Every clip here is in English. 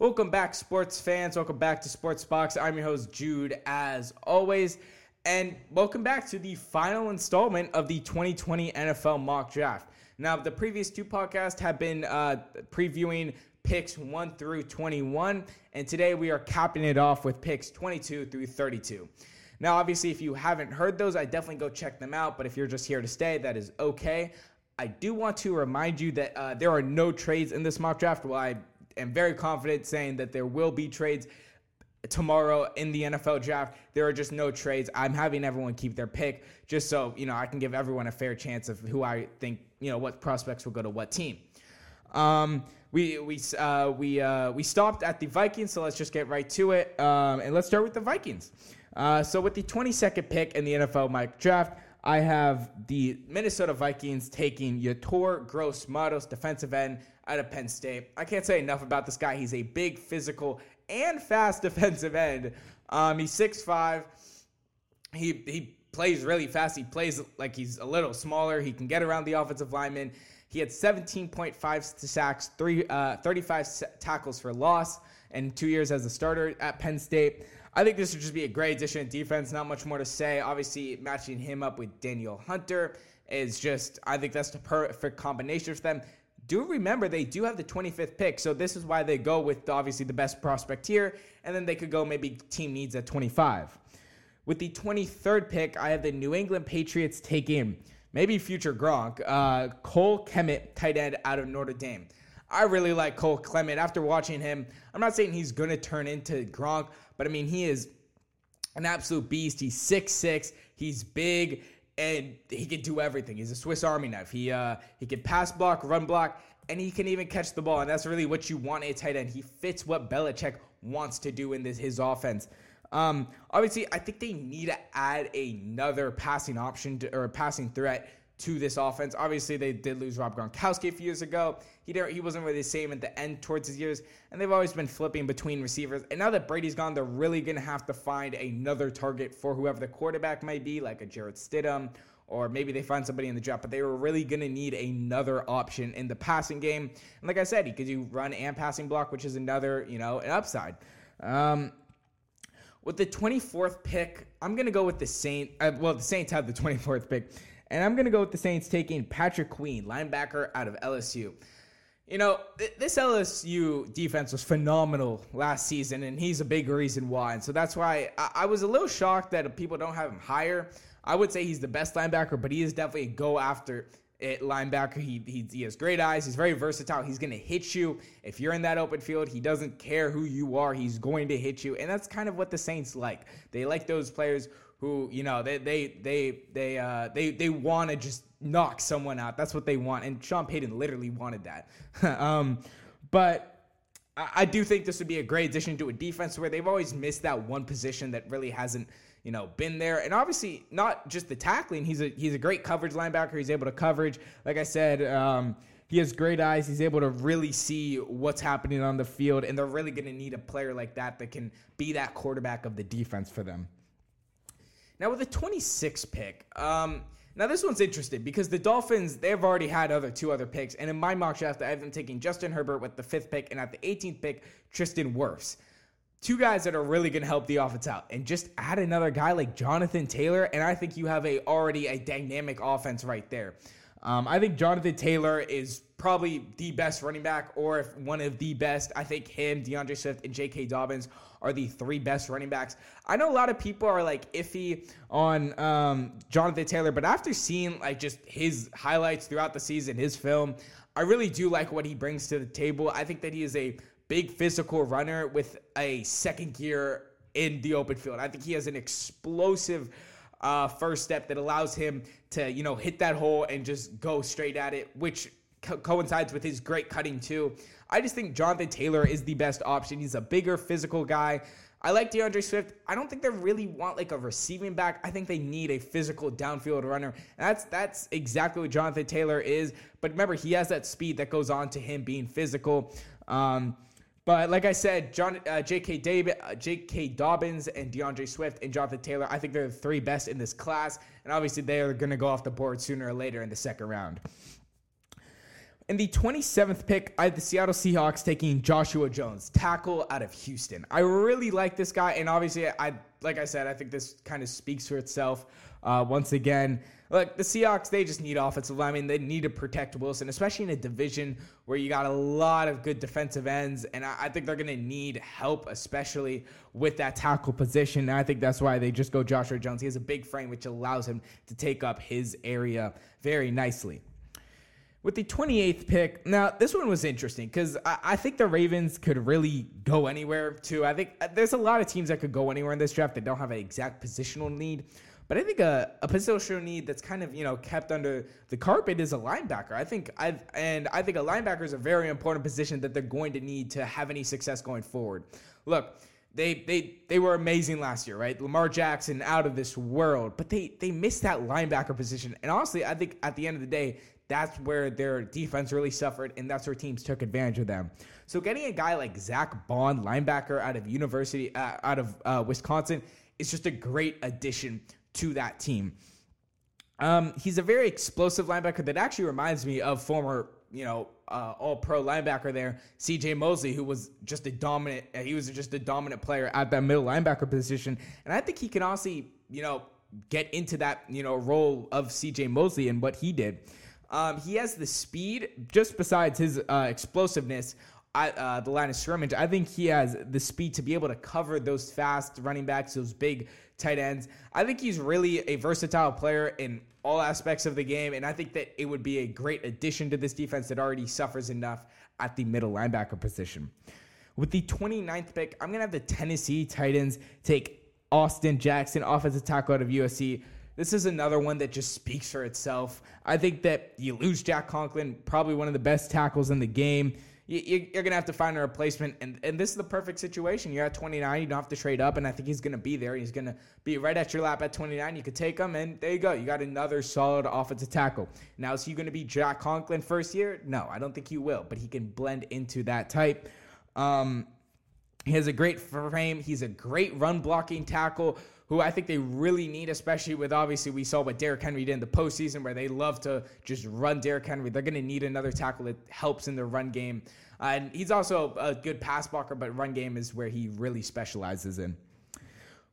Welcome back, sports fans. Welcome back to SportsBx. I'm your host, Jude, as always. And welcome back to the final installment of the 2020 NFL mock draft. Now, the previous two podcasts have been uh, previewing picks 1 through 21, and today we are capping it off with picks 22 through 32. Now, obviously, if you haven't heard those, I definitely go check them out, but if you're just here to stay, that is okay. I do want to remind you that uh, there are no trades in this mock draft. Well, I am very confident saying that there will be trades tomorrow in the NFL draft. There are just no trades. I'm having everyone keep their pick just so, you know, I can give everyone a fair chance of who I think, you know, what prospects will go to what team. Um, we we uh, we uh, we stopped at the Vikings, so let's just get right to it. Um, and let's start with the Vikings. Uh, so with the 22nd pick in the NFL mock draft, I have the Minnesota Vikings taking Yetur Gross Matos, defensive end out of Penn State. I can't say enough about this guy. He's a big, physical, and fast defensive end. Um, he's 6'5. He, he plays really fast. He plays like he's a little smaller. He can get around the offensive lineman. He had 17.5 sacks, three, uh, 35 tackles for loss, and two years as a starter at Penn State. I think this would just be a great addition to defense. Not much more to say. Obviously, matching him up with Danielle Hunter is just, I think that's the perfect combination for them. Do remember they do have the 25th pick, so this is why they go with obviously the best prospect here, and then they could go maybe team needs at 25. With the 23rd pick, I have the New England Patriots taking maybe future Gronk, uh, Cole Kmet, tight end out of Notre Dame. I really like Cole Kmet. After watching him, I'm not saying he's going to turn into Gronk, but I mean, he is an absolute beast. He's six six. He's big and he can do everything. He's a Swiss Army knife. He uh, he can pass block, run block, and he can even catch the ball. And that's really what you want a tight end. He fits what Belichick wants to do in this his offense. Um, obviously, I think they need to add another passing option to, or a passing threat to this offense. Obviously, they did lose Rob Gronkowski a few years ago. He didn't, he wasn't really the same at the end towards his years, and they've always been flipping between receivers. And now that Brady's gone, they're really going to have to find another target for whoever the quarterback might be, like a Jarrett Stidham, or maybe they find somebody in the draft. But they were really going to need another option in the passing game. And like I said, he could do run and passing block, which is another, you know, an upside. Um, with the 24th pick, I'm going to go with the Saints. Uh, well, the Saints have the 24th pick. And I'm going to go with the Saints taking Patrick Queen, linebacker out of LSU. You know, th- this LSU defense was phenomenal last season, and he's a big reason why. And so that's why I, I was a little shocked that people don't have him higher. I would say he's the best linebacker, but he is definitely a go after it linebacker. He, he, he has great eyes. He's very versatile. He's going to hit you. If you're in that open field, he doesn't care who you are. He's going to hit you. And that's kind of what the Saints like. They like those players who you know they they they they uh, they they want to just knock someone out. That's what they want, and Sean Payton literally wanted that. um, but I, I do think this would be a great addition to a defense where they've always missed that one position that really hasn't you know been there. And obviously not just the tackling. He's a he's a great coverage linebacker. He's able to coverage. Like I said. Um, he has great eyes. He's able to really see what's happening on the field, and they're really going to need a player like that that can be that quarterback of the defense for them. Now with the 26 pick, um, now this one's interesting because the Dolphins they've already had other two other picks, and in my mock draft I have them taking Justin Herbert with the fifth pick, and at the 18th pick Tristan Wirfs. Two guys that are really going to help the offense out, and just add another guy like Jonathan Taylor, and I think you have a already a dynamic offense right there. Um, I think Jonathan Taylor is probably the best running back, or if one of the best. I think him, D'Andre Swift, and J.K. Dobbins are the three best running backs. I know a lot of people are like iffy on um, Jonathan Taylor, but after seeing like just his highlights throughout the season, his film, I really do like what he brings to the table. I think that he is a big physical runner with a second gear in the open field. I think he has an explosive uh, first step that allows him to, you know, hit that hole and just go straight at it, which co- coincides with his great cutting too. I just think Jonathan Taylor is the best option. He's a bigger physical guy. I like D'Andre Swift. I don't think they really want like a receiving back. I think they need a physical downfield runner. And that's that's exactly what Jonathan Taylor is. But remember, he has that speed that goes on to him being physical. Um, but like I said, John, uh, J.K. David, uh, J.K. Dobbins, and D'Andre Swift and Jonathan Taylor, I think they're the three best in this class, and obviously they are going to go off the board sooner or later in the second round. In the 27th pick, I had the Seattle Seahawks taking Joshua Jones, tackle out of Houston. I really like this guy, and obviously, I like I said, I think this kind of speaks for itself. Uh, once again, look, the Seahawks, they just need offensive linemen. They need to protect Wilson, especially in a division where you got a lot of good defensive ends. And I, I think they're going to need help, especially with that tackle position. And I think that's why they just go Joshua Jones. He has a big frame, which allows him to take up his area very nicely. With the 28th pick, now this one was interesting because I, I, think the Ravens could really go anywhere too. I think uh, there's a lot of teams that could go anywhere in this draft that don't have an exact positional need. But I think a, a positional need that's kind of you know kept under the carpet is a linebacker. I think I and I think a linebacker is a very important position that they're going to need to have any success going forward. Look, they they they were amazing last year, right? Lamar Jackson out of this world, but they they missed that linebacker position. And honestly, I think at the end of the day, that's where their defense really suffered, and that's where teams took advantage of them. So getting a guy like Zack Baun, linebacker out of University uh, out of uh, Wisconsin, is just a great addition to that team. Um, he's a very explosive linebacker that actually reminds me of former, you know, uh, all pro linebacker there, CJ Mosley, who was just a dominant, uh, he was just a dominant player at that middle linebacker position. And I think he can honestly, you know, get into that, you know, role of CJ Mosley and what he did. Um, he has the speed, just besides his uh, explosiveness, uh, the line of scrimmage. I think he has the speed to be able to cover those fast running backs, those big tight ends. I think he's really a versatile player in all aspects of the game, and I think that it would be a great addition to this defense that already suffers enough at the middle linebacker position. With the 29th pick, I'm going to have the Tennessee Titans take Austin Jackson, offensive tackle out of USC. This is another one that just speaks for itself. I think that you lose Jack Conklin, probably one of the best tackles in the game you, are going to have to find a replacement. And, and this is the perfect situation. You're at 29. You don't have to trade up. And I think he's going to be there. He's going to be right at your lap at 29. You could take him. And there you go. You got another solid offensive tackle. Now, is he going to be Jack Conklin first year? No, I don't think he will. But he can blend into that type. Um, he has a great frame. He's a great run blocking tackle who I think they really need, especially with obviously we saw what Derrick Henry did in the postseason, where they love to just run Derrick Henry. They're going to need another tackle that helps in the run game. Uh, and he's also a good pass blocker, but run game is where he really specializes in.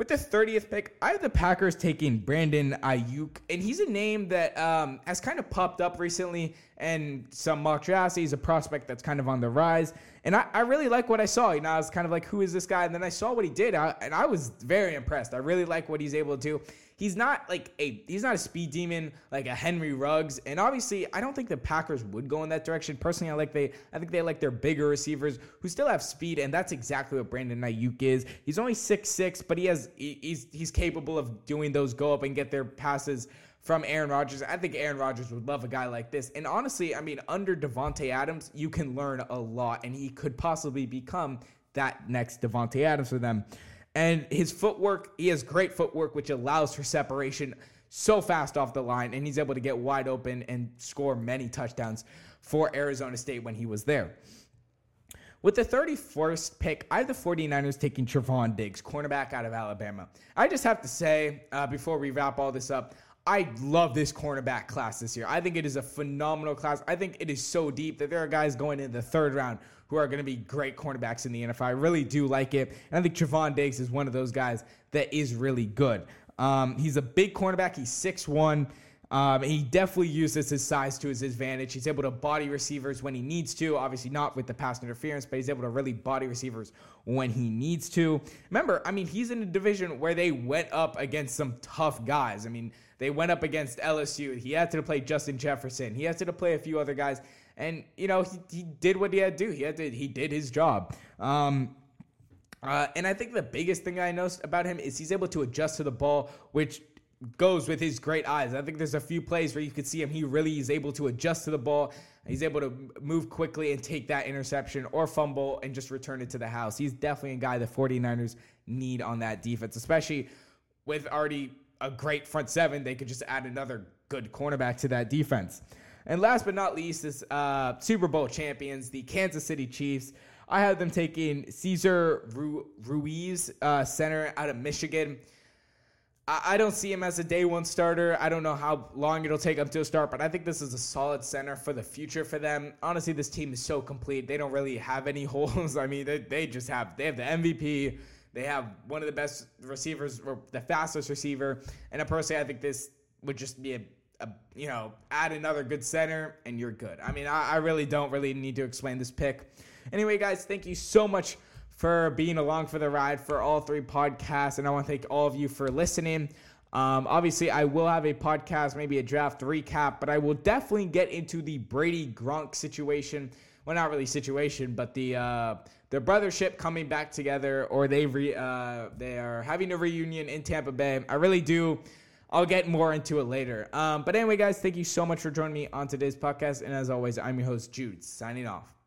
With the 30th pick, I have the Packers taking Brandon Aiyuk, and he's a name that um, has kind of popped up recently and some mock drafts. He's a prospect that's kind of on the rise. And I, I really like what I saw. You know, I was kind of like, who is this guy? And then I saw what he did, and I was very impressed. I really like what he's able to do. He's not like a he's not a speed demon like a Henry Ruggs, and obviously I don't think the Packers would go in that direction. Personally, I like they I think they like their bigger receivers who still have speed, and that's exactly what Brandon Aiyuk is. He's only six six, but he has he's he's capable of doing those go up and get their passes from Aaron Rodgers. I think Aaron Rodgers would love a guy like this. And honestly, I mean, under Davante Adams, you can learn a lot, and he could possibly become that next Davante Adams for them. And his footwork, he has great footwork, which allows for separation so fast off the line, and he's able to get wide open and score many touchdowns for Arizona State when he was there. With the 31st pick, I have the 49ers taking Trevon Diggs, cornerback out of Alabama. I just have to say, uh, before we wrap all this up, I love this cornerback class this year. I think it is a phenomenal class. I think it is so deep that there are guys going in the third round who are going to be great cornerbacks in the NFL. I really do like it. And I think Trevon Diggs is one of those guys that is really good. Um, he's a big cornerback. He's 6'1. Um, he definitely uses his size to his advantage. He's able to body receivers when he needs to. Obviously, not with the pass interference, but he's able to really body receivers when he needs to. Remember, I mean, he's in a division where they went up against some tough guys. I mean, they went up against LSU. He had to play Justin Jefferson. He had to play a few other guys, and you know he, he did what he had to do. He had to he did his job. Um, uh, and I think the biggest thing I noticed about him is he's able to adjust to the ball, which goes with his great eyes. I think there's a few plays where you could see him. He really is able to adjust to the ball. He's able to move quickly and take that interception or fumble and just return it to the house. He's definitely a guy the 49ers need on that defense, especially with already a great front seven, they could just add another good cornerback to that defense. And last but not least, is uh, Super Bowl champions, the Kansas City Chiefs. I have them taking Cesar Ru- Ruiz, uh, center out of Michigan. I, don't see him as a day one starter. I don't know how long it'll take him to start, but I think this is a solid center for the future for them. Honestly, this team is so complete. They don't really have any holes. I mean, they, they just have they have the MVP. They have one of the best receivers, or the fastest receiver. And personally, I think this would just be a, a, you know, add another good center and you're good. I mean, I, I really don't really need to explain this pick. Anyway, guys, thank you so much for being along for the ride for all three podcasts. And I want to thank all of you for listening. Um, obviously, I will have a podcast, maybe a draft recap, but I will definitely get into the Brady Gronk situation. Well, not really situation, but the uh, the brothership coming back together, or they re, uh, they are having a reunion in Tampa Bay. I really do. I'll get more into it later. Um, but anyway, guys, thank you so much for joining me on today's podcast. And as always, I'm your host, Jude, signing off.